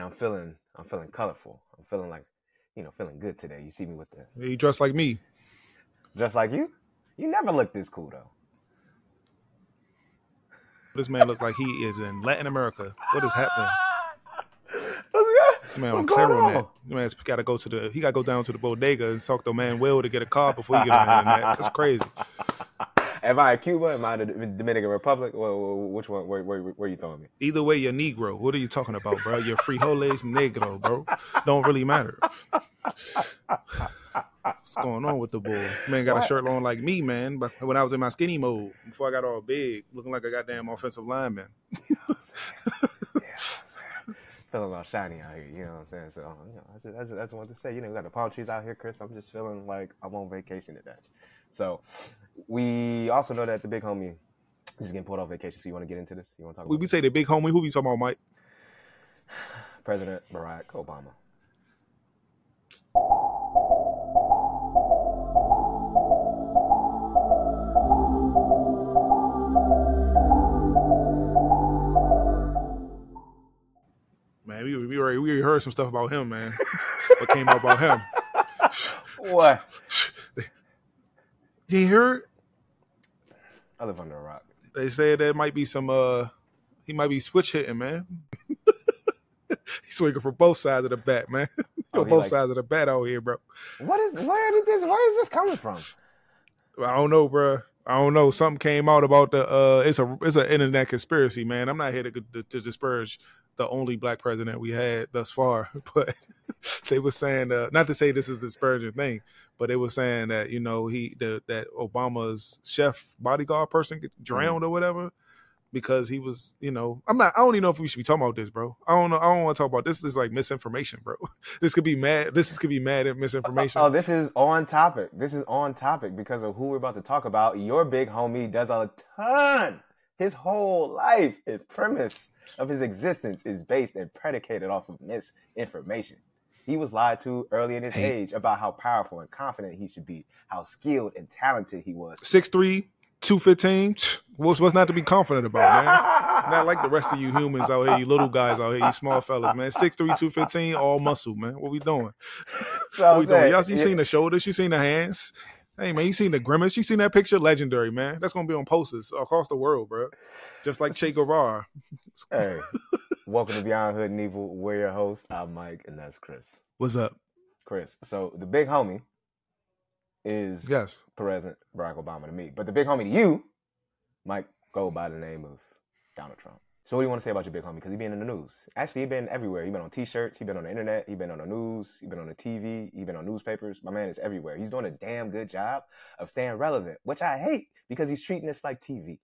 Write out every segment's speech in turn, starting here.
and I'm feeling I'm feeling colorful. I'm feeling like you know feeling good today. You see me with the You dressed like me. just like you. You never look this cool though. This man looked like he is in Latin America. What is happening? What's, This man What's was clear going on on? that. This man's got to go to the. He got to go down to the bodega and talk to man Will to get a car before he get on internet. That's crazy. Am I in Cuba? Am I the Dominican Republic? Wh- Which one? Where, where, where you throwing me? Either way, you're Negro. What are you talking about, bro? You're frijoles negro, bro. Don't really matter. What's going on with the boy? Man got a shirt on like me, man. But when I was in my skinny mode, before I got all big, looking like a goddamn offensive lineman. Feeling all shiny out here. You know what I'm saying? So you know, I just, I just, I just want to say, you know, we got the palm trees out here, Chris. I'm just feeling like I'm on vacation today. So we also know that the big homie is getting pulled off vacation. So you want to get into this? You want to talk We, about we say the big homie. Who we talking about, Mike? President Barack Obama? Man, we we already, we already heard some stuff about him, man. what came out about him? What? You heard? I live under a rock. They said there might be some. uh He might be switch hitting, man. He's swinging from both sides of the bat, man. Oh, both likes- sides of the bat out here, bro. What is? Where did this? Where is this coming from? I don't know, bro. I don't know. Something came out about the. uh It's a it's an internet conspiracy, man. I'm not here to, to, to disparage the only black president we had thus far, but they were saying, uh, not to say this is the disparaging thing, but they were saying that you know he the, that Obama's chef bodyguard person get drowned or whatever because he was, you know, I'm not. I don't even know if we should be talking about this, bro. I don't know. I don't want to talk about this. This is like misinformation, bro. This could be mad. This is, could be mad at misinformation. Oh, this is on topic. This is on topic because of who we're about to talk about. Your big homie does a ton. His whole life and premise of his existence is based and predicated off of misinformation. He was lied to early in his Hey. age about how powerful and confident he should be, how skilled and talented he was. Six three, two fifteen. What's what's not to be confident about, man? Not like the rest of you humans out here, you little guys out here, you small fellas, man. Six three, two fifteen, all muscle, man. What we doing? So What I'm we doing? Y'all you yeah, seen the shoulders, you seen the hands. Hey man, you seen the grimace, you seen that picture? Legendary, man. That's gonna be on posters across the world, bro. Just like Che Guevara. hey, welcome to Beyond Hood and Evil. We're your hosts. I'm Mike, and that's Chris. What's up? Chris. So the big homie is Yes. President Barack Obama to me. But the big homie to you might go by the name of Donald Trump. So what do you want to say about your big homie? Because he's been in the news. Actually, he's been everywhere. He's been on T-shirts. He's been on the internet. He's been on the news. He's been on the TV. He's been on newspapers. My man is everywhere. He's doing a damn good job of staying relevant, which I hate because he's treating this like TV.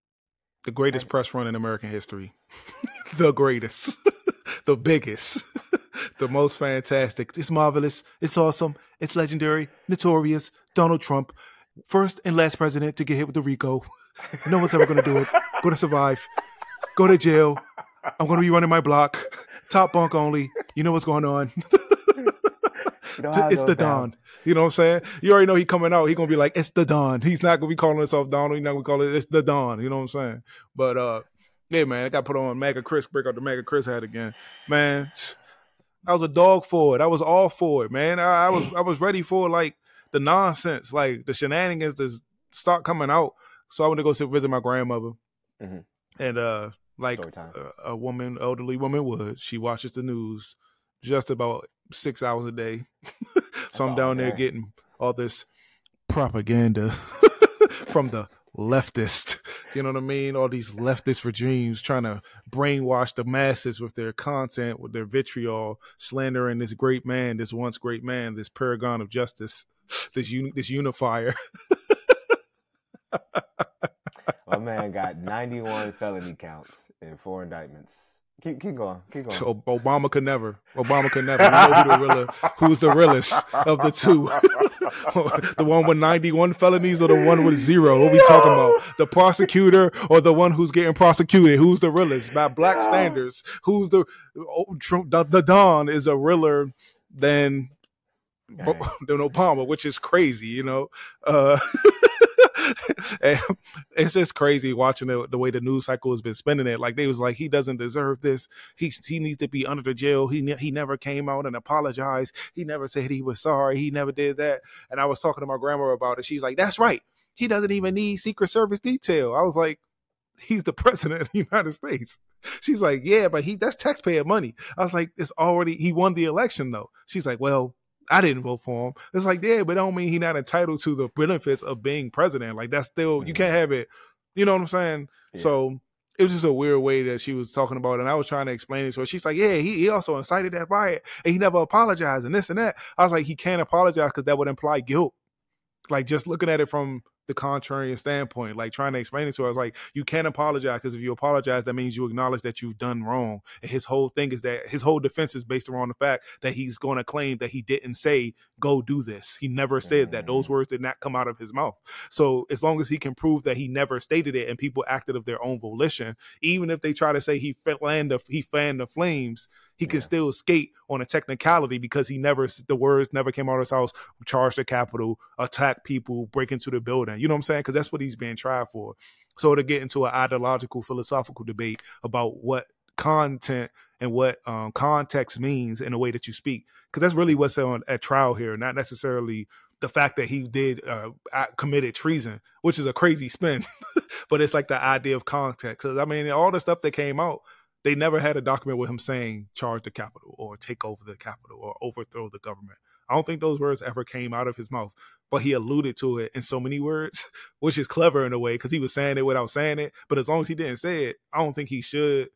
The greatest press run in American history. the greatest. the biggest. the most fantastic. It's marvelous. It's awesome. It's legendary. Notorious. Donald Trump. First and last president to get hit with the RICO. No one's ever going to do it. Going to survive. Go to jail. I'm going to be running my block. Top bunk only. You know what's going on. You know how it it's the down. Don. You know what I'm saying? You already know he coming out. He gonna be like, it's the Don. He's not gonna be calling himself Donald. He's not gonna call it it's the Don. You know what I'm saying? But uh, yeah, man, I got put on MAGA Chris. Break out the MAGA Chris hat again, man. I was a dog for it. I was all for it, man. I, I was I was ready for like the nonsense, like the shenanigans to start coming out. So I went to go sit visit my grandmother, Mhm. and uh, like a, a woman, elderly woman would, she watches the news just about six hours a day. so I'm down there getting all this propaganda from the leftist. You know what I mean? All these leftist regimes trying to brainwash the masses with their content, with their vitriol, slandering this great man, this once great man, this paragon of justice, this un- this unifier. My man got 91 felony counts and four indictments. Keep, keep going. Keep going. Obama could never. Obama could never. You know who the real, who's the realest of the two? the one with 91 felonies or the one with zero? What we talking about? The prosecutor or the one who's getting prosecuted? Who's the realest? By black standards, who's the oh, Trump, the, the Don is a realer than than Obama, which is crazy, you know. Uh, it's just crazy watching the, the way the news cycle has been spending it. Like they was like, he doesn't deserve this. He he needs to be under the jail. He he never came out and apologized. He never said he was sorry. He never did that. And I was talking to my grandma about it. She's like, that's right. He doesn't even need Secret Service detail. I was like, he's the president of the United States. She's like, yeah, but he that's taxpayer money. I was like, it's already he won the election though. She's like, well, I didn't vote for him. It's like, yeah, but don't mean he not entitled to the benefits of being president. Like that's still mm-hmm. you can't have it. You know what I'm saying? Yeah. So it was just a weird way that she was talking about it. And I was trying to explain it So. She's like, Yeah, he, he also incited that riot and he never apologized and this and that. I was like, he can't apologize because that would imply guilt. Like just looking at it from the contrarian standpoint, like trying to explain it to was like, you can't apologize because if you apologize, that means you acknowledge that you've done wrong. And his whole thing is that his whole defense is based around the fact that he's going to claim that he didn't say, go do this. He never said that. Those mm. words did not come out of his mouth. So as long as he can prove that he never stated it and people acted of their own volition, even if they try to say he fanned the, he fanned the flames, he yeah. can still skate on a technicality because he never the words never came out of his house, charge the Capitol, attack people, break into the building. You know what I'm saying? Because that's what he's being tried for. So to get into an ideological, philosophical debate about what content and what um, context means in the way that you speak, because that's really what's on at trial here, not necessarily the fact that he did uh, committed treason, which is a crazy spin, but it's like the idea of context. Because I mean, all the stuff that came out they never had a document with him saying charge the capital or take over the capital or overthrow the government. I don't think those words ever came out of his mouth, but he alluded to it in so many words, which is clever in a way because he was saying it without saying it. But as long as he didn't say it, I don't think he should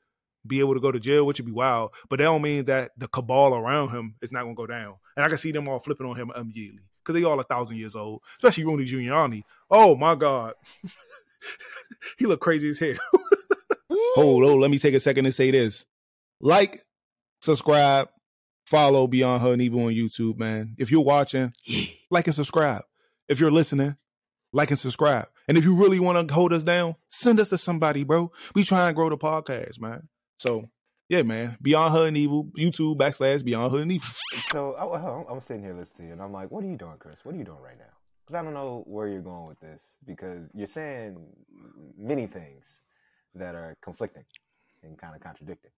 be able to go to jail, which would be wild. But that don't mean that the cabal around him is not going to go down. And I can see them all flipping on him immediately because they all a thousand years old, especially Rudy Giuliani. Oh my God, he look crazy as hell. Hold on, let me take a second to say this. Like, subscribe, follow Beyond Hood and Evil on YouTube, man. If you're watching, like and subscribe. If you're listening, like and subscribe. And if you really want to hold us down, send us to somebody, bro. We try and grow the podcast, man. So yeah, man. Beyond Hood and Evil, YouTube backslash Beyond Hood and Evil. So I, am sitting here listening to you, and I'm like, what are you doing, Chris? What are you doing right now? Because I don't know where you're going with this. Because you're saying many things, that are conflicting and kind of contradicting.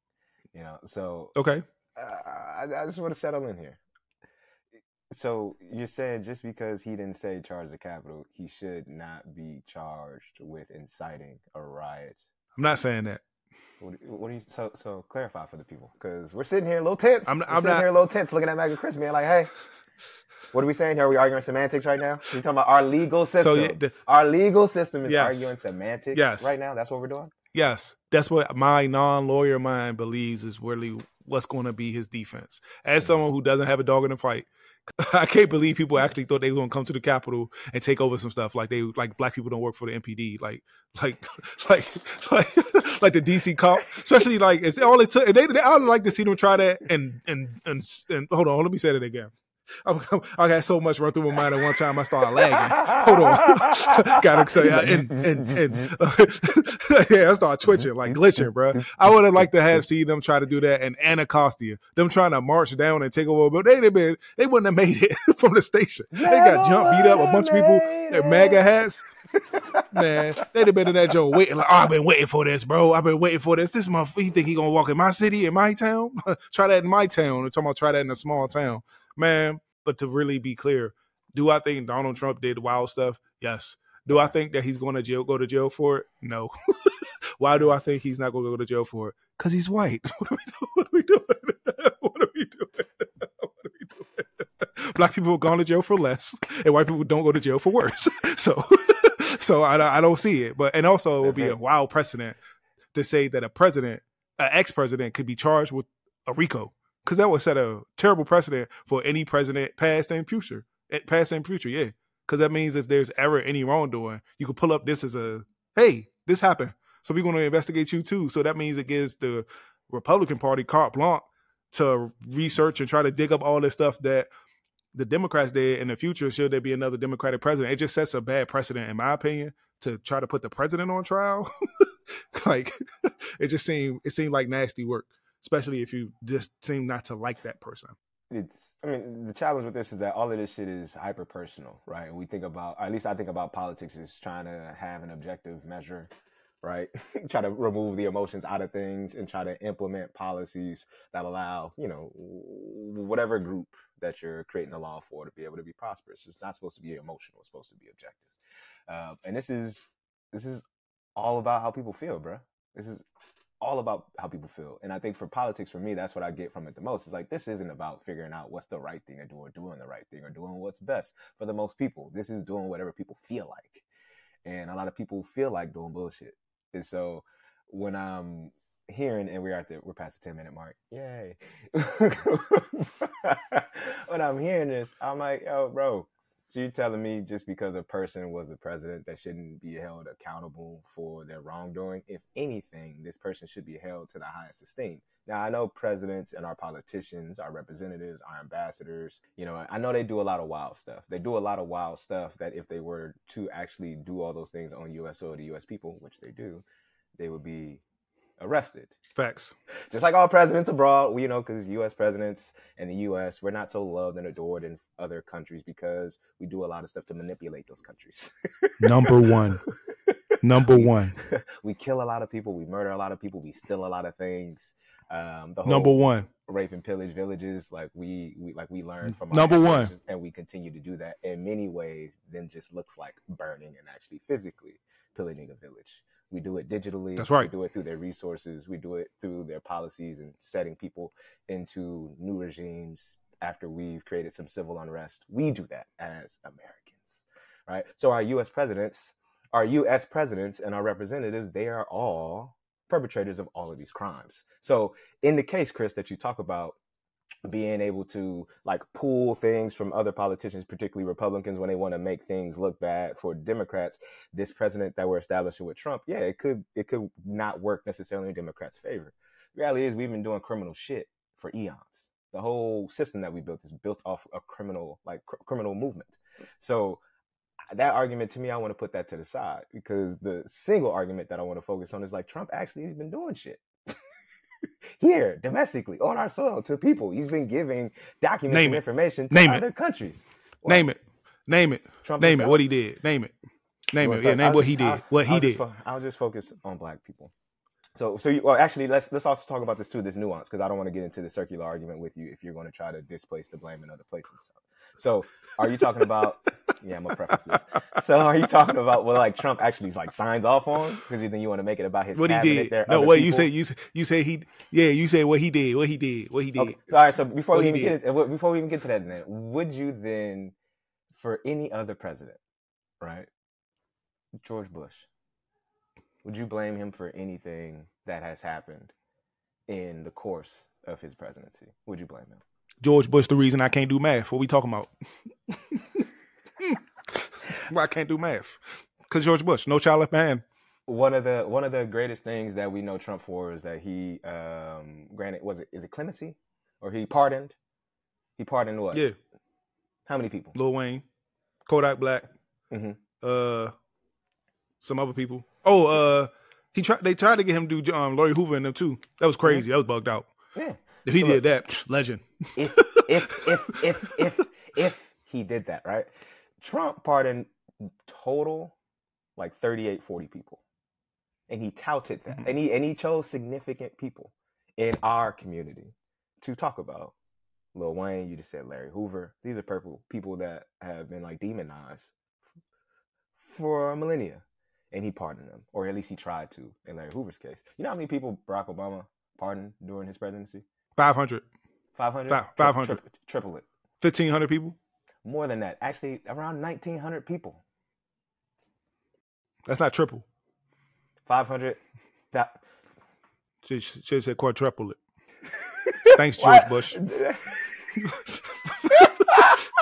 You know, so okay, I, I just want to settle in here. So you're saying just because he didn't say charge the capital, he should not be charged with inciting a riot? I'm not saying that. What, what do you so so clarify for the people? Because we're sitting here a little tense. I'm, I'm sitting not, here a little tense, looking at Mac and Chris, being like, "Hey, what are we saying here? Are we arguing semantics right now? We're talking about our legal system. So, yeah, the, our legal system is yes. arguing semantics yes. right now. That's what we're doing. Yes, that's what my non-lawyer mind believes is really what's going to be his defense. As someone who doesn't have a dog in the fight, I can't believe people actually thought they were going to come to the Capitol and take over some stuff. Like they, like black people don't work for the MPD. Like, like, like, like, like the DC cop. Especially like it's all it took. They, they, I would like to see them try that. And and and and hold on, let me say it again. I'm, got so much run through my mind at one time I started lagging. Hold on, gotta say, and, and, and yeah, I started twitching like glitching, bro. I would have liked to have seen them try to do that in Anacostia. Them trying to march down and take over, but they they been they wouldn't have made it from the station. They got jumped, beat up, a bunch of people, their MAGA hats. Man, they'd have been in that joint waiting like, oh, I've been waiting for this, bro. I've been waiting for this. This month, he think he gonna walk in my city, in my town? try that in my town. I'm talking about try that in a small town man. But to really be clear, do I think Donald Trump did wild stuff? Yes. Do I think that he's going to jail, go to jail for it? No. Why do I think he's not going to go to jail for it? Because he's white. What are we doing? What are we doing? What are we doing? Black people have gone to jail for less, and white people don't go to jail for worse. So, so I, I don't see it. But and also it would be a wild precedent to say that a president, an ex-president, could be charged with a RICO because that would set a terrible precedent for any president, past and future, eh, past and future. Yeah, because that means if there's ever any wrongdoing, you can pull up this as a hey, this happened, so we're going to investigate you too. So that means it gives the Republican Party carte blanche to research and try to dig up all this stuff that the Democrats did in the future. Should there be another Democratic president, it just sets a bad precedent, in my opinion, to try to put the president on trial. like it just seemed it seemed like nasty work especially if you just seem not to like that person. it's I mean the challenge with this is that all of this shit is hyper personal, right? We think about at least I think about politics as trying to have an objective measure, right? try to remove the emotions out of things and try to implement policies that allow, you know, whatever group that you're creating the law for to be able to be prosperous. It's not supposed to be emotional, it's supposed to be objective. Uh, and this is this is all about how people feel, bro. This is all about how people feel. And I think for politics, for me, that's what I get from it the most. It's like this isn't about figuring out what's the right thing to do or doing the right thing or doing what's best for the most people. This is doing whatever people feel like. And a lot of people feel like doing bullshit. And so when I'm hearing and we're at the we're past the 10 minute mark. Yay. when I'm hearing this, I'm like, yo, bro, so you're telling me just because a person was a president that shouldn't be held accountable for their wrongdoing? If anything, this person should be held to the highest esteem. Now I know presidents and our politicians, our representatives, our ambassadors, you know, I know they do a lot of wild stuff. They do a lot of wild stuff that if they were to actually do all those things on US soil to US people, which they do, they would be arrested. Facts. Just like all presidents abroad, you know, because U.S. presidents and the U.S. we're not so loved and adored in other countries because we do a lot of stuff to manipulate those countries. Number one. Number one. we kill a lot of people. We murder a lot of people. We steal a lot of things. Um, the Number one. rape and pillage villages, like we, we like we learned from our Number one. and we continue to do that in many ways. Then just looks like burning and actually physically pillaging a village. We do it digitally. That's right. We do it through their resources. We do it through their policies and setting people into new regimes after we've created some civil unrest. We do that as Americans, right? So our U.S. presidents, our U.S. presidents and our representatives, they are all perpetrators of all of these crimes. So in the case, Chris, that you talk about being able to like pull things from other politicians, particularly Republicans, when they want to make things look bad for Democrats. This president that we're establishing with Trump, yeah, it could it could not work necessarily in Democrats' favor. reality is, we've been doing criminal shit for eons. The whole system that we built is built off a criminal like cr- criminal movement. So that argument to me, I want to put that to the side because the single argument that I want to focus on is like Trump actually has been doing shit here domestically on our soil to people. He's been giving documents Name and it. information to Name it. other countries. Name it. Name it. Trump Name it. himself. What he did. Name it. Name Well, it. Yeah, name I'll what just- he did. I'll- What he I'll did. Fo- I'll just focus on black people. So, so you, well, actually, let's let's also talk about this too, this nuance, because I don't want to get into the circular argument with you if you're going to try to displace the blame in other places. So, are you talking about? yeah, I'm gonna preface this. So, are you talking about well, like Trump actually like signs off on because then you want to make it about his What he cabinet, did. there No, wait. You people? say you say you say he. Yeah, you say what he did. What he did. What he did. Okay. So, all right. So before What we he even get it, before we even get to that, then would you then, for any other president, right, George Bush, would you blame him for anything that has happened in the course of his presidency? Would you blame him? George Bush, the reason I can't do math. What we talking about? Why I can't do math? Because George Bush, no child left behind. One of the one of the greatest things that we know Trump for is that he um granted was it is it clemency or he pardoned he pardoned what Yeah, how many people Lil Wayne, Kodak Black, Mhm. uh, some other people. Oh, uh, he tried. They tried to get him to do um, Larry Hoover and them too. That was crazy. That was bugged out. yeah If he So did that, legend. if if if if if if he did that, right? Trump pardoned total like 38, 40 people. And he touted that. Mhm. And he and he chose significant people in our community to talk about. Lil Wayne, you just said Larry Hoover. These are purple people that have been like demonized for millennia. And he pardoned them, or at least he tried to in Larry Hoover's case. You know how many people Barack Obama pardoned during his presidency? 500, 500? Five- 500. triple it. 1500 people. More than that. Actually, around 1,900 people. That's not triple. 500. That, should have said quadruple it. Thanks, George Bush.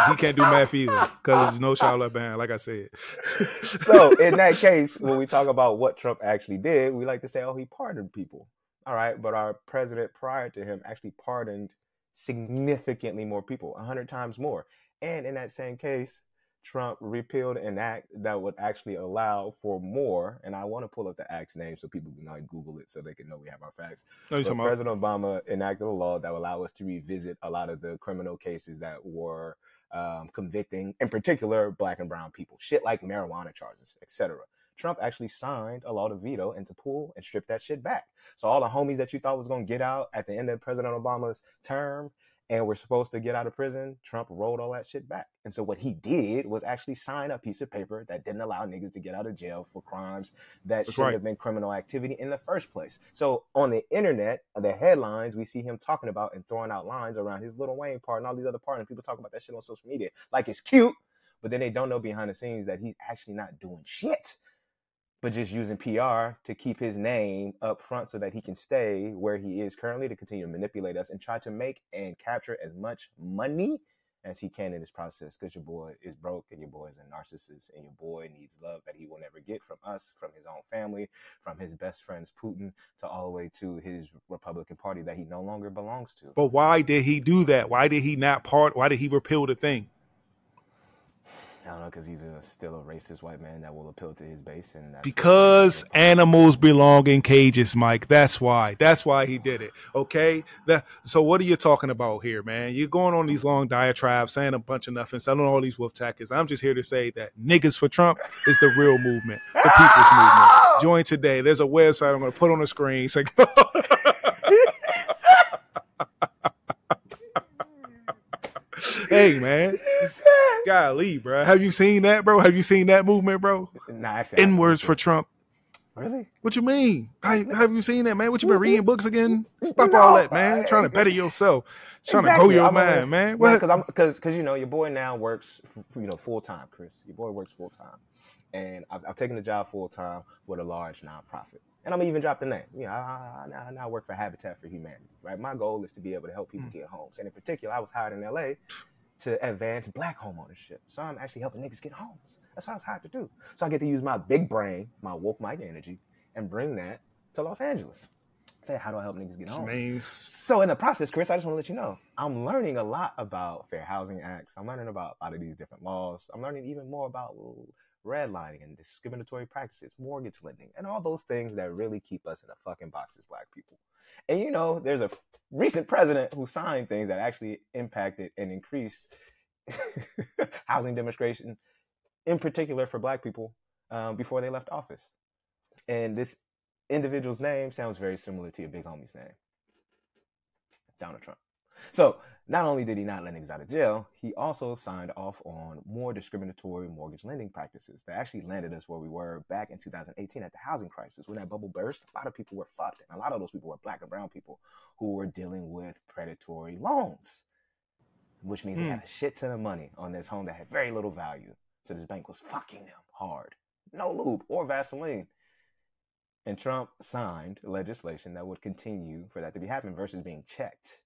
He can't do math either because there's no child behind. Like I said. so, in that case, when we talk about what Trump actually did, we like to say, oh, he pardoned people. All right. But our president prior to him actually pardoned significantly more people, 100 times more. And in that same case, Trump repealed an act that would actually allow for more, and I want to pull up the act's name so people can like Google it so they can know we have our facts. No, you But talking about- President Obama enacted a law that would allow us to revisit a lot of the criminal cases that were um, convicting, in particular, black and brown people, shit like marijuana charges, etc. Trump actually signed a law to veto and to pull and strip that shit back. So all the homies that you thought was going to get out at the end of President Obama's term and we're supposed to get out of prison, Trump rolled all that shit back. And so what he did was actually sign a piece of paper that didn't allow niggas to get out of jail for crimes that That's shouldn't right. have been criminal activity in the first place. So on the internet, the headlines, we see him talking about and throwing out lines around his Lil Wayne part and all these other parts, and people talk about that shit on social media like it's cute, but then they don't know behind the scenes that he's actually not doing shit but just using PR to keep his name up front so that he can stay where he is currently to continue to manipulate us and try to make and capture as much money as he can in this process because your boy is broke and your boy is a narcissist and your boy needs love that he will never get from us, from his own family, from his best friends Putin, to all the way to his Republican Party that he no longer belongs to. But why did he do that? Why did he not part? Why did he repeal the thing? I don't know because he's a, still a racist white man that will appeal to his base and Because animals belong in cages, Mike. That's why. That's why he did it. Okay. That. So what are you talking about here, man? You're going on these long diatribes, saying a bunch of nothing, selling all these wolf tactics. I'm just here to say that niggas for Trump is the real movement, the people's movement. Join today. There's a website I'm going to put on the screen. It's like, hey, man. Golly, bro. Have you seen that, bro? Have you seen that movement, bro? Nah, actually, I haven't for Trump. really. What you mean? How, have you seen that, man? What you been reading books again? Stop all that, man. Trying to better yourself, trying to grow your I'm mind, here- man. What? Because I'm because because you know your boy now works you know full time, Chris. Your boy works full time, and I've, I've taken a job full time with a large nonprofit, and I'm gonna even drop the name. You know, I, I, I now work for Habitat for Humanity. Right, my goal is to be able to help people Mm. get homes, and in particular, I was hired in LA to advance Black home ownership. So I'm actually helping niggas get homes. That's what I was hired to do. So I get to use my big brain, my woke mic energy, and bring that to Los Angeles. Say, how do I help niggas get homes? So in the process, Chris, I just want to let you know, I'm learning a lot about fair housing acts. I'm learning about a lot of these different laws. I'm learning even more about redlining and discriminatory practices, mortgage lending, and all those things that really keep us in a fucking box as black people. And you know, there's a recent president who signed things that actually impacted and increased housing demonstration, in particular for black people, um, before they left office. And this individual's name sounds very similar to your big homie's name. Donald Trump. So not only did he not let niggas out of jail, he also signed off on more discriminatory mortgage lending practices that actually landed us where we were back in 2018 at the housing crisis. When that bubble burst, a lot of people were fucked. And a lot of those people were black and brown people who were dealing with predatory loans, which means they Hmm. had a shit ton of money on this home that had very little value. So this bank was fucking them hard. No lube or Vaseline. And Trump signed legislation that would continue for that to be happening versus being checked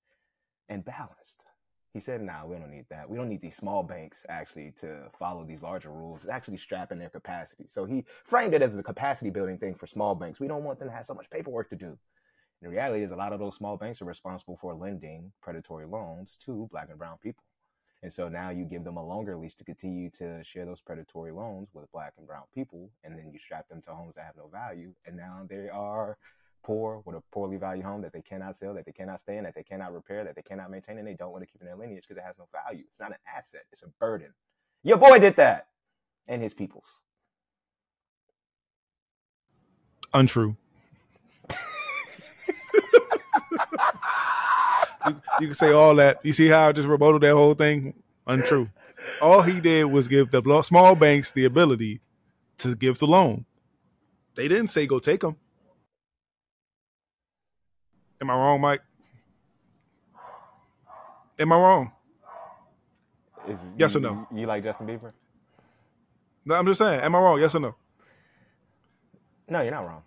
and balanced. He said, nah, we don't need that. We don't need these small banks actually to follow these larger rules. It's actually strapping their capacity. So he framed it as a capacity building thing for small banks. We don't want them to have so much paperwork to do. The reality is a lot of those small banks are responsible for lending predatory loans to black and brown people. And so now you give them a longer lease to continue to share those predatory loans with black and brown people, and then you strap them to homes that have no value, and now they are poor with a poorly valued home that they cannot sell, that they cannot stay in, that they cannot repair, that they cannot maintain, and they don't want to keep in their lineage because it has no value. It's not an asset; it's a burden. Your boy did that, and his peoples. untrue. you, you can say all that. You see how I just rebutted that whole thing? Untrue. All he did was give the small banks the ability to give the loan. They didn't say go take them. Am I wrong, Mike? Am I wrong? Is Yes you, or no? You, you like Justin Bieber? No, I'm just saying. Am I wrong? Yes or no? No, you're not wrong.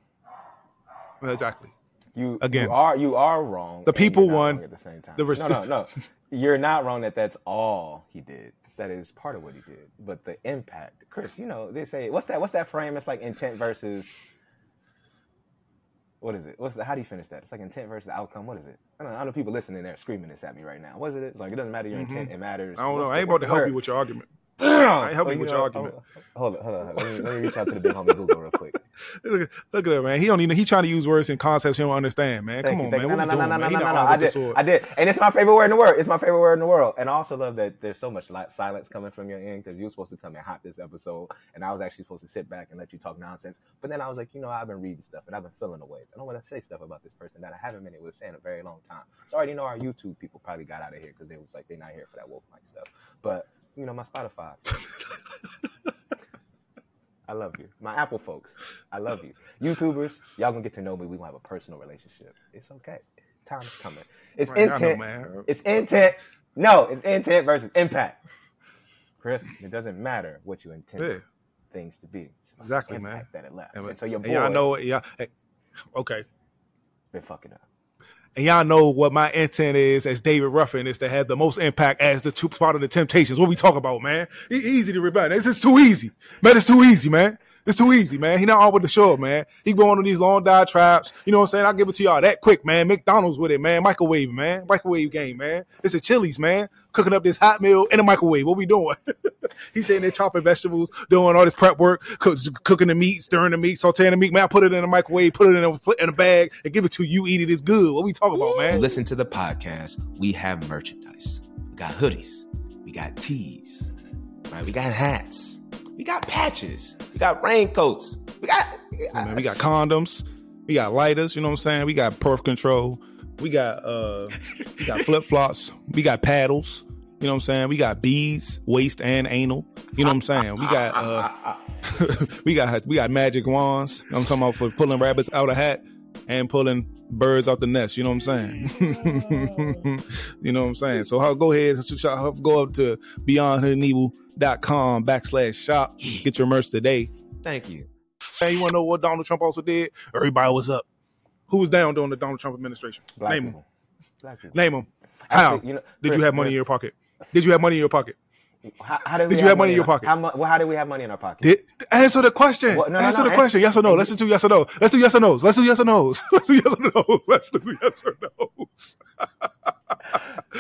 Exactly. You Again. you are you are wrong. The people won. at the same time. The no, no, no. You're not wrong that that's all he did. That is part of what he did. But the impact, Chris, you know, they say what's that? What's that frame? It's like intent versus what is it? What's the, how do you finish that? It's like intent versus outcome. What is it? I don't know. I know people listening there screaming this at me right now. What is it? It's like it doesn't matter your intent. It matters. Mm-hmm. I don't What's know. the- I ain't about to help word? you with your argument. I helping Well, with you your argument. Hold on, hold on. Let me, let me reach out to the big homie Google real quick. Look, look at that, man. He don't even. He trying to use words and concepts he don't understand, man. Thank Come you, on, man. you. What No, no, no, doing, no, man? He no, no, no. I did. I did, and it's my favorite word in the world. It's my favorite word in the world. And I also love that there's so much silence coming from your end because you were supposed to come and hot this episode, and I was actually supposed to sit back and let you talk nonsense. But then I was like, you know, I've been reading stuff and I've been feeling the waves. I don't want to say stuff about this person that I haven't been able to say in a very long time. So I already know our YouTube people probably got out of here because they was like they're not here for that wolf mic stuff. But you know, my Spotify. I love you. My Apple folks, I love you. YouTubers, y'all gonna get to know me. We gonna have a personal relationship. It's okay. Time is coming. It's Man, I know, intent. It's intent. No, it's intent versus impact. Chris, it doesn't matter what you intend Yeah, things to be. It's Exactly, man. That it left. and, And so your boy and y'all know. Yeah. hey, Okay. been fucking up. And y'all know what my intent is as David Ruffin is to have the most impact as the two part of the Temptations. What we talk about, man? Easy to remember. This is too easy, man. It's too easy, man. It's too easy, man. He not on with the show, man. He going on these long traps. You know what I'm saying? I'll give it to y'all that quick, man. McDonald's with it, man. Microwave, man. Microwave game, man. It's a Chili's, man. Cooking up this hot meal in a microwave. What we doing? He's saying they're chopping vegetables, doing all this prep work, cook, cooking the meat, stirring the meat, sauteing the meat. Man, I put it in a microwave, put it in a, in a bag, and give it to you. Eat it. It's good. What we talking about, man? listen to the podcast, we have merchandise. We got hoodies, we got tees, right? We got hats, we got patches, we got raincoats, we got, we got- Yeah, man, we got condoms, we got lighters, you know what I'm saying? We got birth control, we got uh we got flip flops, we got paddles, you know what I'm saying? We got beads, waist and anal, you know what I'm saying? We got uh we got we got magic wands. I'm talking about for pulling rabbits out of hat and pulling birds out the nest, you know what I'm saying? you know what I'm saying? So I'll go ahead and go up to beyondhoodandevil.com backslash shop, get your merch today. thank you. Hey, you want to know what Donald Trump also did? Everybody was up. Who was down during the Donald Trump administration? Black Name them. Black people. Name them. How? Actually, you know, did you have money Chris, in your pocket? Did you have money in your pocket? How, how did, Did you have money in your our- pocket? How, mu- well, how did we have money in our pocket? Did answer the question. What? No, no, answer no, the question. Yes or no? Let's do yes or no. Let's do yes or no's. Let's do yes or no's. Let's do yes or no's. Let's do yes or no's.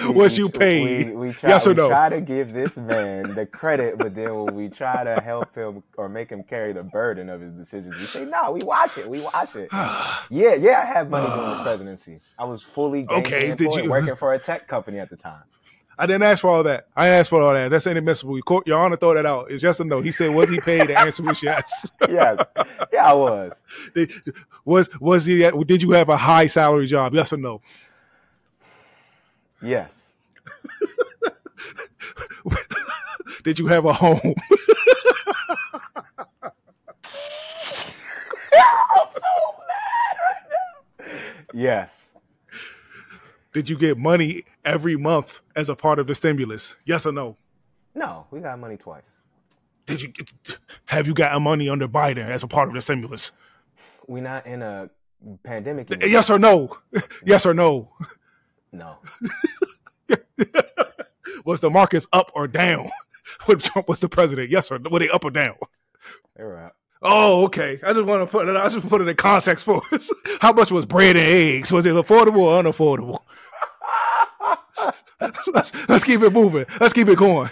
We- Was you tr- paid? We, we try, Yes or we no? try to give this man the credit, but then when we try to help him or make him carry the burden of his decisions, we say, "No, we watch it. We watch it." yeah, yeah, I had money during this presidency. I was fully Okay, did you- working for a tech company at the time. I didn't ask for all that. I asked for all that. That's inadmissible. Court, Your Honor, throw that out. It's yes or no. He said, was he paid? The answer was yes. Yes, yeah, I was. Did- was was he? At, did you have a high salary job? Yes or no? Yes, Did you have a home? I'm so mad right now. Yes, Did you get money every month as a part of the stimulus? Yes or no? no, we got money twice. Did you have you gotten money under Biden as a part of the stimulus? We're not in a pandemic. anymore. Yes or no? Yes or no? No, Was the markets up or down when Trump was the president? Yes or no? Were they up or down? they were out. Oh, okay. I just want to put it. I just put it in context for us. How much was bread and eggs? Was it affordable or unaffordable? let's let's keep it moving. Let's keep it going.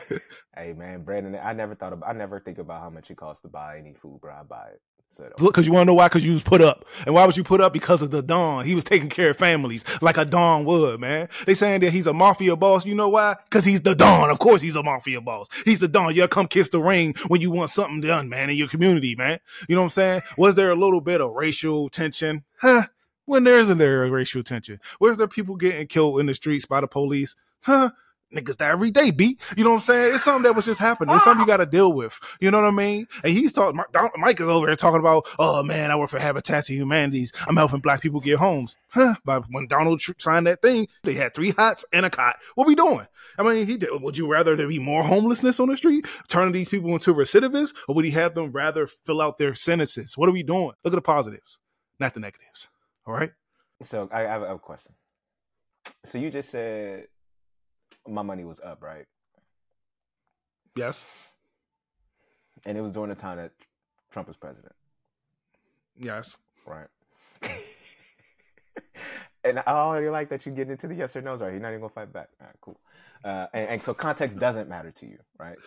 Hey man, Brandon, I never thought about. I never think about how much it costs to buy any food, bro. I buy it. So Look, because you want to know why? Because you was put up, and why was you put up? Because of the Don. He was taking care of families like a Don would, man. They saying that he's a mafia boss. You know why? Because he's the Don. Of course, he's a mafia boss. He's the Don. You come kiss the ring when you want something done, man, in your community, man. You know what I'm saying? Was there a little bit of racial tension? Huh? When there isn't there a racial tension? Where's there people getting killed in the streets by the police? Huh? Niggas die every day, B. You know what I'm saying? It's something that was just happening. It's something you got to deal with. You know what I mean? And he's talking. Mike is over here talking about, oh man, I work for Habitat for Humanities. I'm helping black people get homes. Huh? But when Donald Trump signed that thing, they had three hots and a cot. What we doing? I mean, he did. Would you rather there be more homelessness on the street, turning these people into recidivists, or would he have them rather fill out their sentences? What are we doing? Look at the positives, not the negatives. All right. So I have, a question. So you just said my money was up, right? Yes. And it was during the time that Trump was president, Yes. right? and I already like that you get into the yes or no's, right? You're not even gonna fight back. All right, cool. Uh, and, and so context doesn't matter to you, right?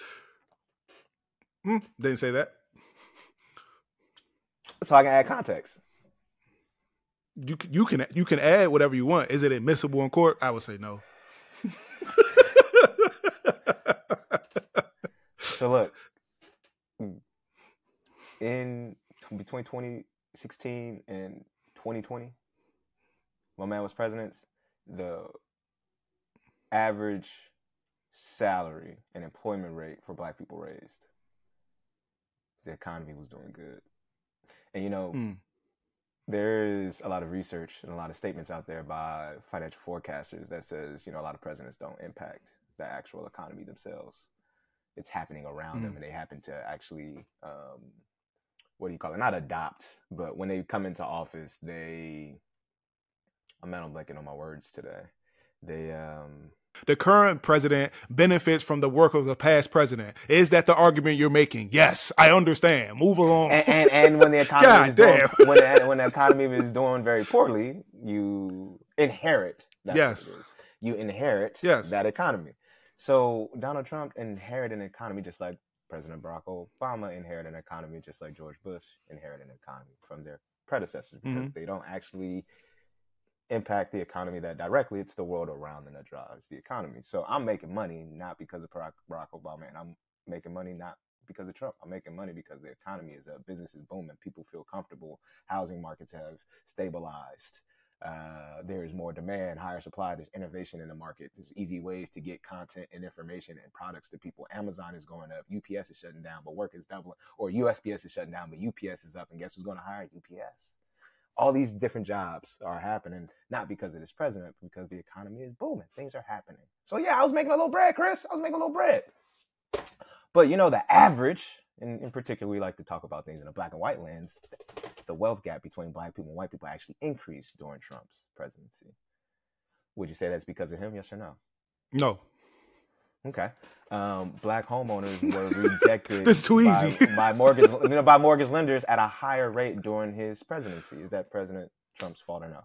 Hmm, didn't say that. So I can add context. You you can you can add whatever you want. Is it admissible in court? I would say no. So look, in between 2016 and 2020, my man was president. The average salary and employment rate for Black people raised. The economy was doing good, and you know Hmm. There is a lot of research and a lot of statements out there by financial forecasters that says you know a lot of presidents don't impact the actual economy themselves. It's happening around them Mm. and they happen to actually um, what do you call it? Not adopt but when they come into office they i'm not blanking on my words today. They um The current president benefits from the work of the past president. Is that the argument you're making? Yes, I understand. Move along. and, and, and when the economy is doing, when, the, when the economy is doing very poorly, you inherit. Yes. what it is. You inherit Yes. that economy. So Donald Trump inherited an economy just like President Barack Obama inherited an economy just like George Bush inherited an economy from their predecessors because Mm-hmm. they don't actually impact the economy that directly. It's the world around them that drives the economy. So I'm making money not because of Barack, Obama, and I'm making money not because of Trump. I'm making money because the economy is up, business is booming, people feel comfortable, housing markets have stabilized. Uh, there is more demand, higher supply. There's innovation in the market. There's easy ways to get content and information and products to people. Amazon is going up. UPS is shutting down, but work is doubling. Or USPS is shutting down, but UPS is up. And guess who's going to hire UPS? All these different jobs are happening not because of this president, but because the economy is booming. Things are happening. So yeah, I was making a little bread, Chris. I was making a little bread. But you know, the average, and in particular, we like to talk about things in a black and white lens. The wealth gap between black people and white people actually increased during Trump's presidency. Would you say that's because of him? Yes or no? no. Okay. Um, black homeowners were rejected. This is too easy. by mortgage, you know, by mortgage lenders at a higher rate during his presidency. Is that President Trump's fault or no?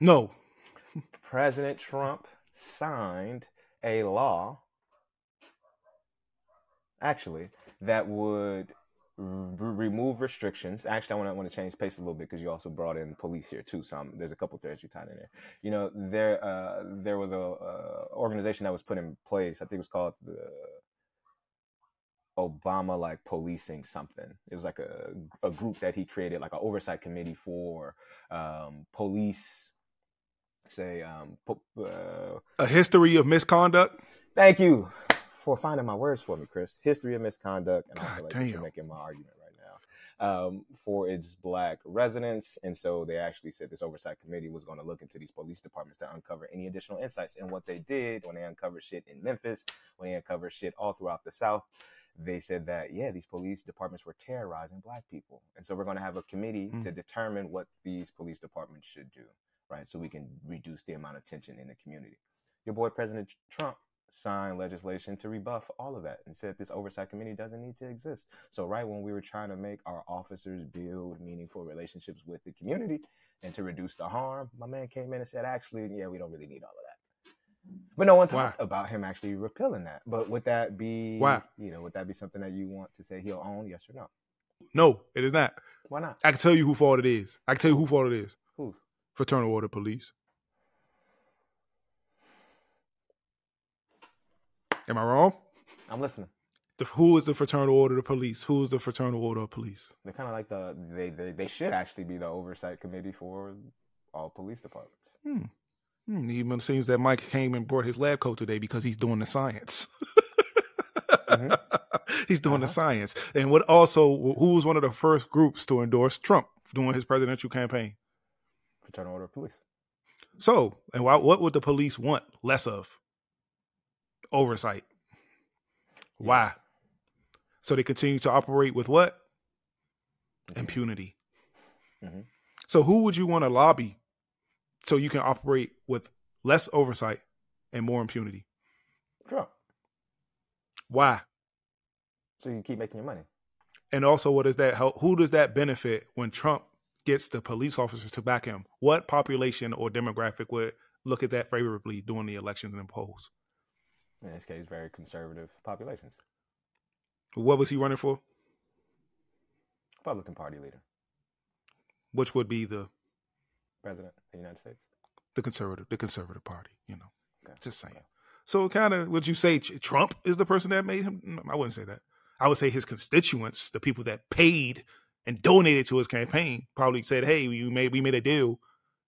No. President Trump signed a law, actually, that would remove restrictions. Actually, I want to want to change pace a little bit because you also brought in police here too. So I'm, there's a couple threads you tied in there. You know, there uh, there was a uh, organization that was put in place. I think it was called the Obama like policing something. It was like a a group that he created, like an oversight committee for um, police. Say, um, po- uh, A history of misconduct. Thank you for finding my words for me, Chris. History of misconduct, and God also like you're damn. making my argument right now um, for its black residents. And so they actually said this oversight committee was going to look into these police departments to uncover any additional insights. And what they did when they uncovered shit in Memphis, when they uncovered shit all throughout the South, they said that yeah, these police departments were terrorizing black people. And so we're going to have a committee Mm. to determine what these police departments should do, right? So we can reduce the amount of tension in the community. Your boy President Trump signed legislation to rebuff all of that and said this oversight committee doesn't need to exist. So right when we were trying to make our officers build meaningful relationships with the community and to reduce the harm, my man came in and said, actually, yeah, we don't really need all of that. But no one talked about him actually repealing that. But would that be Why? You know, would that be something that you want to say he'll own? Yes or no? No, it is not. Why not? I can tell you who fault it is. I can tell you who fault it is. Who's? Fraternal Order Police. Am I wrong? I'm listening. The, who is the Fraternal Order of Police? Who is the Fraternal Order of Police? They're kind of like the they, they they should actually be the oversight committee for all police departments. Hmm. Hmm, even seems that Mike came and brought his lab coat today because he's doing the science. Mhm. he's doing the Uh-huh. science. And what also, who was one of the first groups to endorse Trump during his presidential campaign? Fraternal Order of Police. So, and why, what would the police want less of? Oversight. Why? Yes. So they continue to operate with what? Mhm. Impunity. Mhm. So who would you want to lobby so you can operate with less oversight and more impunity? Trump. Why? So you keep making your money. And also, what is that? How, who does that benefit when Trump gets the police officers to back him? What population or demographic would look at that favorably during the elections and polls? In this case, very conservative populations. What was he running for? Republican Party leader, Which would be the president of the United States. the conservative, the conservative party. You know, Okay. just saying. So, kind of, would you say Trump is the person that made him? I wouldn't say that. I would say his constituents, the people that paid and donated to his campaign, probably said, "Hey, we made we made a deal."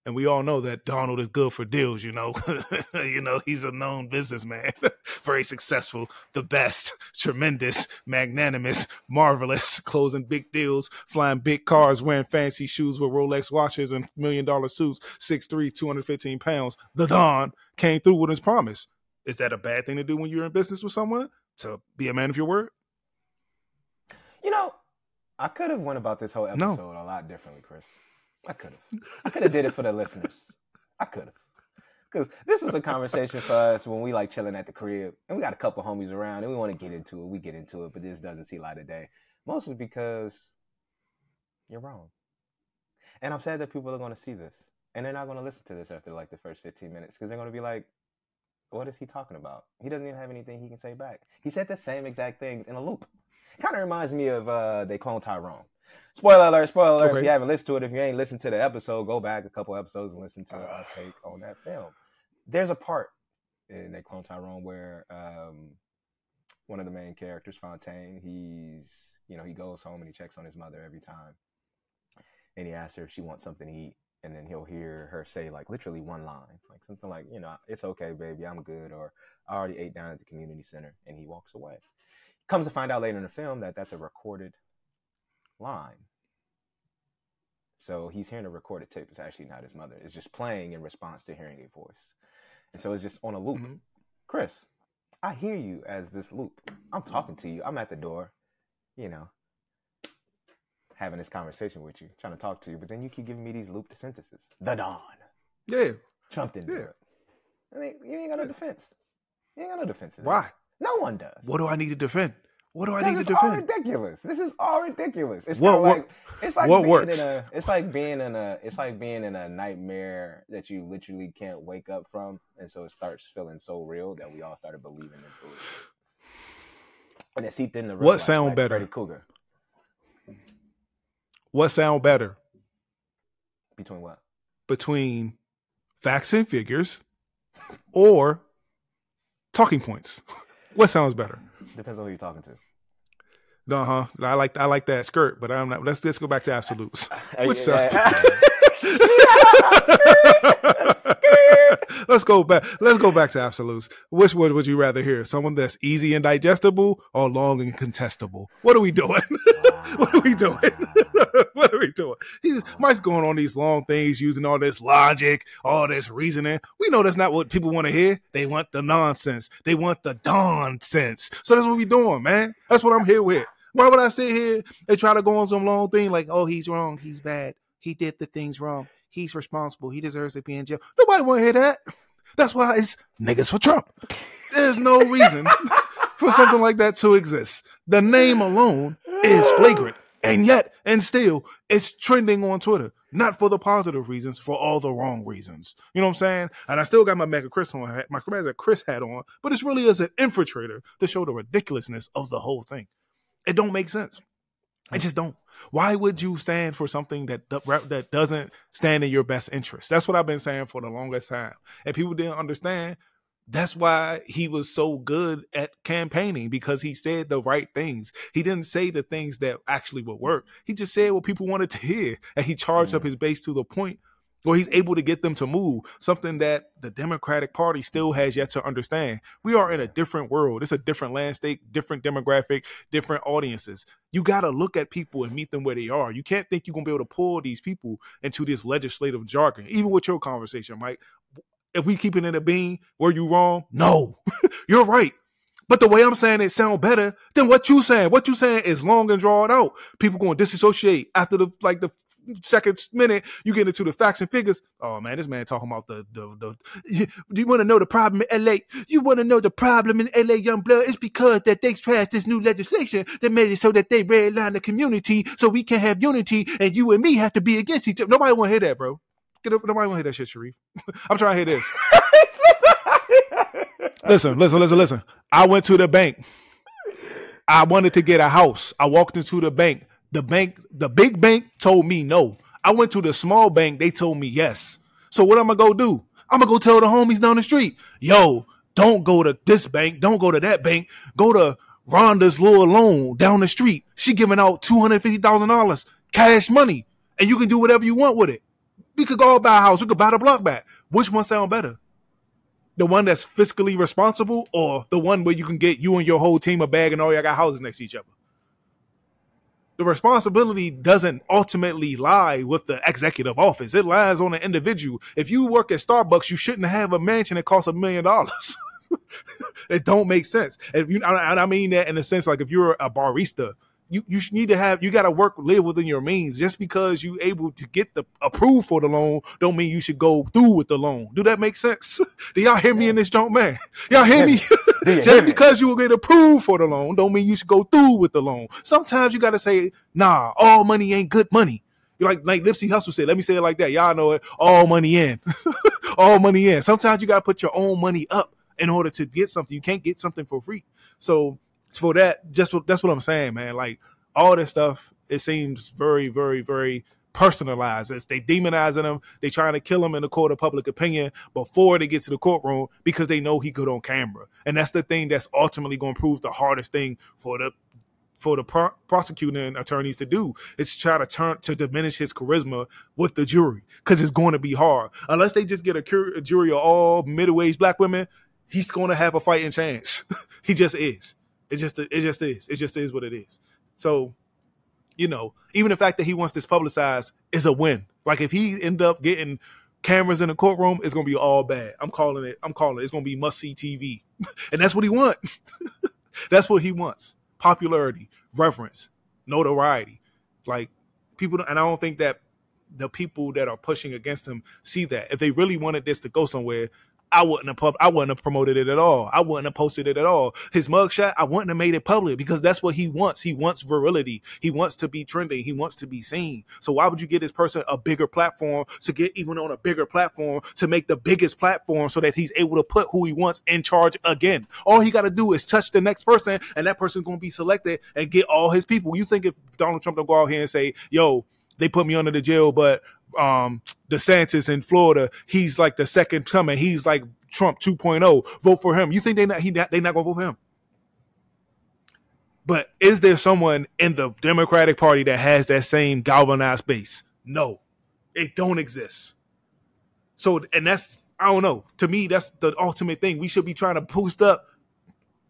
And we all know that Donald is good for deals, you know. you know, he's a known businessman, very successful, the best, tremendous, magnanimous, marvelous, closing big deals, flying big cars, wearing fancy shoes with Rolex watches and million dollar suits, 6'3, 215 pounds. The Don came through with his promise. Is that a bad thing to do when you're in business with someone? To be a man of your word? You know, I could have went about this whole No. episode a lot differently, Chris. I could have. I could have did it for the listeners. I could have. Because this was a conversation for us when we like chilling at the crib, and we got a couple homies around, and we want to get into it. We get into it, but this doesn't see light of day. Mostly because you're wrong, and I'm sad that people are going to see this, and they're not going to listen to this after like the first 15 minutes, because they're going to be like, "What is he talking about? He doesn't even have anything he can say back. He said the same exact thing in a loop." Kind of reminds me of uh, they clone Tyrone. Spoiler alert! Spoiler alert! If you haven't listened to it, if you ain't listened to the episode, go back a couple episodes and listen to our take on that film. There's a part in that clone Tyrone where um, one of the main characters, Fontaine, he's you know he goes home and he checks on his mother every time, and he asks her if she wants something to eat, and then he'll hear her say like literally one line, like something like you know it's okay, baby, I'm good, or I already ate down at the community center, and he walks away. Comes to find out later in the film that that's a recorded line. So he's hearing a recorded tape. It's actually not his mother. It's just playing in response to hearing a voice. And so it's just on a loop. Mhm. Chris, I hear you as this loop. I'm talking to you. I'm at the door, you know, having this conversation with you, trying to talk to you. But then you keep giving me these looped sentences. The dawn. Yeah. Trump didn't do Yeah. it. I mean, you ain't got no defense. You ain't got no defense. Why? No one does. What do I need to defend? What do I need to it's all defend? ridiculous. This is all ridiculous. It's What- what- like it's like what being works? in a it's like being in a it's like being in a nightmare that you literally can't wake up from, and so it starts feeling so real that we all started believing in bullshit. And it seeped in the real What life, sound like better? Freddy Krueger. What sound better Between what? between facts and figures or talking points? What sounds better? Depends on who you're talking to. Uh huh. I like I like that skirt, but I'm not. Let's let's go back to absolutes. Which Yeah. let's go back. Let's go back to absolutes. Which one would you rather hear? Someone that's easy and digestible or long and contestable? What are we doing? what are we doing? what are we doing? He's Mike's going on these long things, using all this logic, all this reasoning. We know that's not what people want to hear. They want the nonsense. They want the nonsense. So that's what we're doing, man. That's what I'm here with. Why would I sit here and try to go on some long thing like, oh, he's wrong, he's bad, he did the things wrong, he's responsible, he deserves to be in jail. Nobody want to hear that. That's why it's niggas for Trump. There's no reason for something like that to exist. The name alone is flagrant. And yet, and still, it's trending on Twitter. Not for the positive reasons, for all the wrong reasons. You know what I'm saying? And I still got my MAGA Chris on, hat- my MAGA Chris hat on, but it's really as an infiltrator to show the ridiculousness of the whole thing. It don't make sense. It just don't. Why would you stand for something that that doesn't stand in your best interest? That's what I've been saying for the longest time, and people didn't understand. That's why he was so good at campaigning because he said the right things. He didn't say the things that actually would work. He just said what people wanted to hear, and he charged up his base to the point where he's able to get them to move. Something that the Democratic Party still has yet to understand. We are in a different world. It's a different landscape, different demographic, different audiences. You got to look at people and meet them where they are. You can't think you're gonna be able to pull these people into this legislative jargon. Even with your conversation, Mike. If we keep it in a bean, were you wrong? No, you're right. But the way I'm saying it sound better than what you saying. What you saying is long and drawn out. People going to disassociate after the like the second minute you get into the facts and figures. Oh man, this man talking about the the, the do you want to know the problem in LA? You want to know the problem in LA young blood? It's because that they passed this new legislation that made it so that they redline the community so we can have unity and you and me have to be against each other. Nobody want to hear that, bro. Get up, nobody want to hear that shit, Sharif. I'm trying to hear this. listen, listen, listen, listen. I went to the bank I wanted to get a house. I walked into the bank. The bank, the big bank told me no. I went to the small bank. They told me yes. So what I'm gonna go do? I'm gonna go tell the homies down the street, yo, don't go to this bank. Don't go to that bank. Go to Rhonda's little loan down the street. She giving out two hundred fifty thousand dollars cash money, and you can do whatever you want with it. We could go buy a house. We could buy the block back. Which one sound better? The one that's fiscally responsible, or the one where you can get you and your whole team a bag and all y'all got houses next to each other? The responsibility doesn't ultimately lie with the executive office. It lies on the individual. If you work at Starbucks, you shouldn't have a mansion that costs a million dollars. it don't make sense. If you, and I mean that in the sense like if you're a barista, you you need to have you got to work live within your means. Just because you able to get the approved for the loan, don't mean you should go through with the loan. Do that make sense? Do y'all hear me in this joint, man? Y'all hear me? Just because you will get approved for the loan, don't mean you should go through with the loan. Sometimes you got to say, nah, all money ain't good money. You like like Nipsey Hussle said, let me say it like that. Y'all know it. All money in, all money in. Sometimes you got to put your own money up in order to get something. You can't get something for free. So for that, just what that's what I'm saying, man. Like all this stuff, it seems very, very, very personalized. As they demonizing him, they trying to kill him in the court of public opinion before they get to the courtroom because they know he good on camera, and that's the thing that's ultimately going to prove the hardest thing for the for the pro- prosecuting attorneys to do. It's try to turn to diminish his charisma with the jury because it's going to be hard unless they just get a, cur- a jury of all middle-aged black women. He's going to have a fighting chance. he just is. It just it just is. It just is what it is. So, you know, even the fact that he wants this publicized is a win. Like if he end up getting cameras in the courtroom, it's gonna be all bad. I'm calling it. I'm calling it. It's gonna be must see TV, and that's what he wants. that's what he wants: popularity, reverence, notoriety. Like people, and I don't think that the people that are pushing against him see that. If they really wanted this to go somewhere, I wouldn't have pub- I wouldn't have promoted it at all. I wouldn't have posted it at all. His mugshot, I wouldn't have made it public because that's what he wants. He wants virility. He wants to be trending. He wants to be seen. So why would you give this person a bigger platform to get even on a bigger platform to make the biggest platform so that he's able to put who he wants in charge again? All he got to do is touch the next person and that person's going to be selected and get all his people. You think if Donald Trump don't go out here and say, yo, they put me under the jail, but um DeSantis in Florida, he's like the second coming. He's like Trump 2.0. Vote for him. You think they not he not, they not gonna vote for him? But is there someone in the Democratic Party that has that same galvanized base? No, it don't exist. So, and that's I don't know. To me, that's the ultimate thing. We should be trying to boost up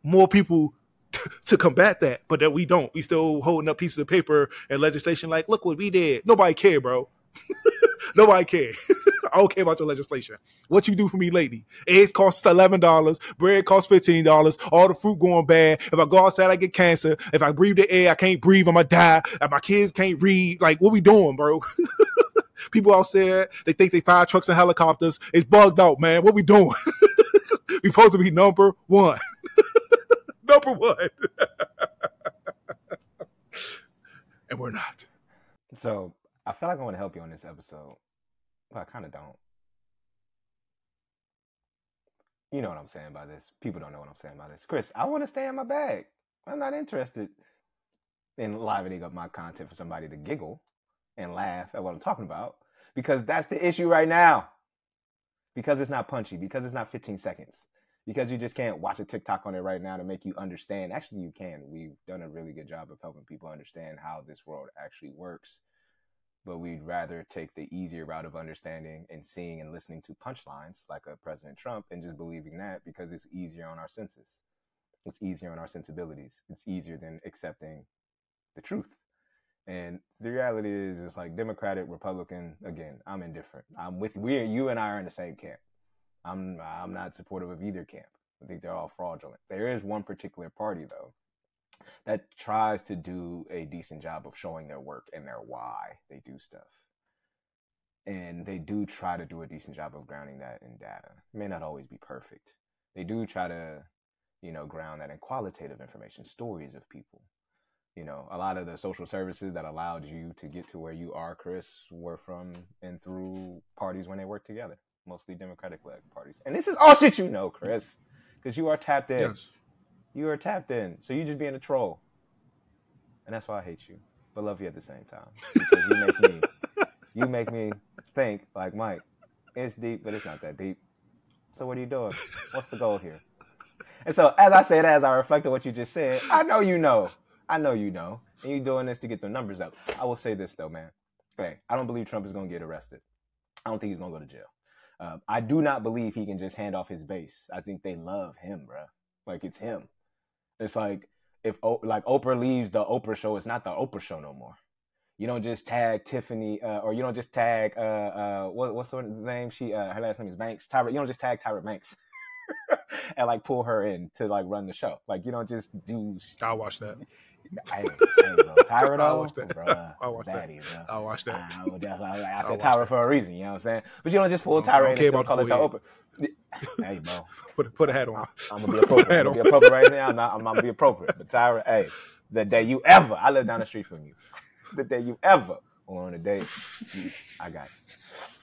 more people to combat that, but that we don't. We still holding up pieces of paper and legislation like, look what we did. Nobody care, bro. Nobody care. I don't care about your legislation. What you do for me lately? Eggs cost eleven dollars. Bread costs fifteen dollars. All the fruit going bad. If I go outside, I get cancer. If I breathe the air, I can't breathe. I'm gonna die. My kids can't read, like what we doing, bro? People out there, they think they fire trucks and helicopters. It's bugged out, man. What we doing? we supposed to be number one. number one. and we're not. So I feel like I want to help you on this episode, but I kind of don't. You know what I'm saying by this. People don't know what I'm saying by this. Chris, I want to stay in my bag. I'm not interested in livening up my content for somebody to giggle and laugh at what I'm talking about because that's the issue right now. Because it's not punchy, because it's not 15 seconds, because you just can't watch a TikTok on it right now to make you understand. Actually, you can. We've done a really good job of helping people understand how this world actually works but we'd rather take the easier route of understanding and seeing and listening to punchlines like a President Trump and just believing that because it's easier on our senses. It's easier on our sensibilities. It's easier than accepting the truth. And the reality is, it's like Democratic, Republican. Again, I'm indifferent. I'm with we. You and I are in the same camp. I'm I'm not supportive of either camp. I think they're all fraudulent. There is one particular party though that tries to do a decent job of showing their work and their why they do stuff. And they do try to do a decent job of grounding that in data. It may not always be perfect. They do try to, you know, ground that in qualitative information, stories of people. You know, a lot of the social services that allowed you to get to where you are, Chris, were from and through parties when they worked together, mostly Democratic led parties. And this is all shit you know, Chris, because you are tapped in. Yes. You are tapped in. So you just being a troll. and that's why I hate you, but love you at the same time because you make me you make me think like Mike. It's deep, but it's not that deep. So what are you doing? What's the goal here? And so as I say that, as I reflect on what you just said, I know you know. I know you know. And you're doing this to get the numbers up. I will say this though, man. Hey, I don't believe Trump is going to get arrested. I don't think he's going to go to jail. Um, I do not believe he can just hand off his base. I think they love him, bro. Like it's him. It's like if like Oprah leaves the Oprah show, it's not the Oprah show no more. You don't just tag Tiffany, uh, or you don't just tag uh, uh, what, what's her name? She uh, her last name is Banks. Tyra. You don't just tag Tyra Banks and like pull her in to like run the show. Like you don't just do. I'll watch that. Hey, hey, bro. Tyra though, I'll watch that. Bro, I'll watch that. Bro. I'll watch that. I, definitely, I said Tyra that. for a reason. You know what I'm saying? But you don't just pull Tyra don't in care and still call it the Oprah. hey, bro. Put put a hat on. I'm gonna be appropriate. I'm gonna be appropriate right now. I'm, not, I'm gonna be appropriate. But Tyra, hey, the day you ever, I live down the street from you. The day you ever on the day, you, I got you.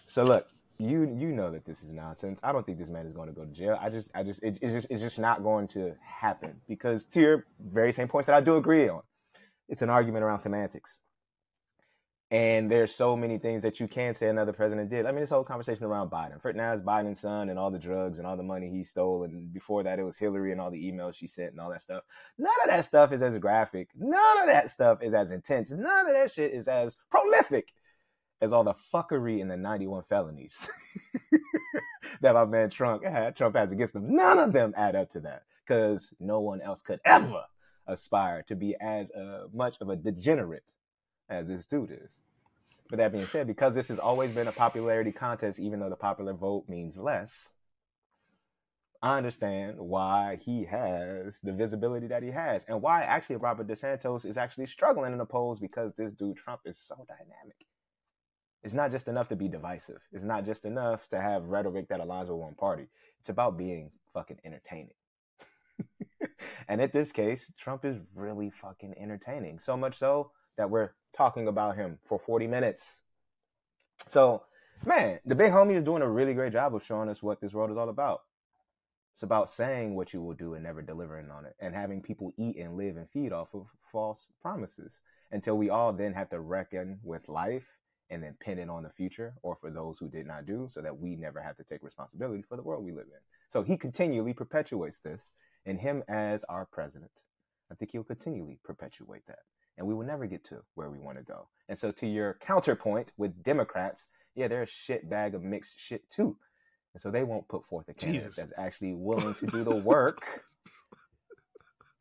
So look, you you know that this is nonsense. I don't think this man is going to go to jail. I just I just it, it's just it's just not going to happen because to your very same points that I do agree on, it's an argument around semantics. And there's so many things that you can say another president did. I mean, this whole conversation around Biden. For now, it's Biden's son and all the drugs and all the money he stole. And before that, it was Hillary and all the emails she sent and all that stuff. None of that stuff is as graphic. None of that stuff is as intense. None of that shit is as prolific as all the fuckery and the 91 felonies that my man Trump, had, Trump has against them. None of them add up to that because no one else could ever aspire to be as uh, much of a degenerate as this dude is. But that being said, because this has always been a popularity contest, even though the popular vote means less, I understand why he has the visibility that he has and why actually Robert DeSantis is actually struggling in the polls because this dude Trump is so dynamic. It's not just enough to be divisive. It's not just enough to have rhetoric that aligns with one party. It's about being fucking entertaining. and in this case, Trump is really fucking entertaining. So much so that we're talking about him for 40 minutes. So, man, the big homie is doing a really great job of showing us what this world is all about. It's about saying what you will do and never delivering on it, and having people eat and live and feed off of false promises until we all then have to reckon with life and then pin it on the future or for those who did not do so that we never have to take responsibility for the world we live in. So he continually perpetuates this, and him as our president, I think he'll continually perpetuate that. And we will never get to where we want to go. And so, to your counterpoint with Democrats, yeah, they're a shit bag of mixed shit too. And so they won't put forth a candidate Jesus. that's actually willing to do the work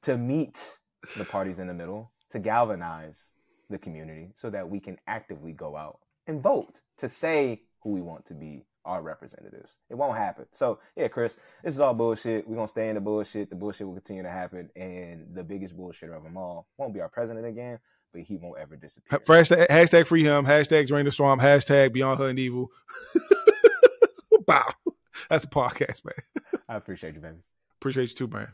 to meet the parties in the middle, to galvanize the community so that we can actively go out and vote to say who we want to be our representatives. It won't happen. So, yeah, Chris, this is all bullshit. We're going to stay in the bullshit. The bullshit will continue to happen. And the biggest bullshitter of them all won't be our president again, but he won't ever disappear. Hashtag, hashtag free him. Hashtag drain the storm. Hashtag Beyond Hood and Evil. Bow. That's a podcast, man. I appreciate you, baby. Appreciate you too, man.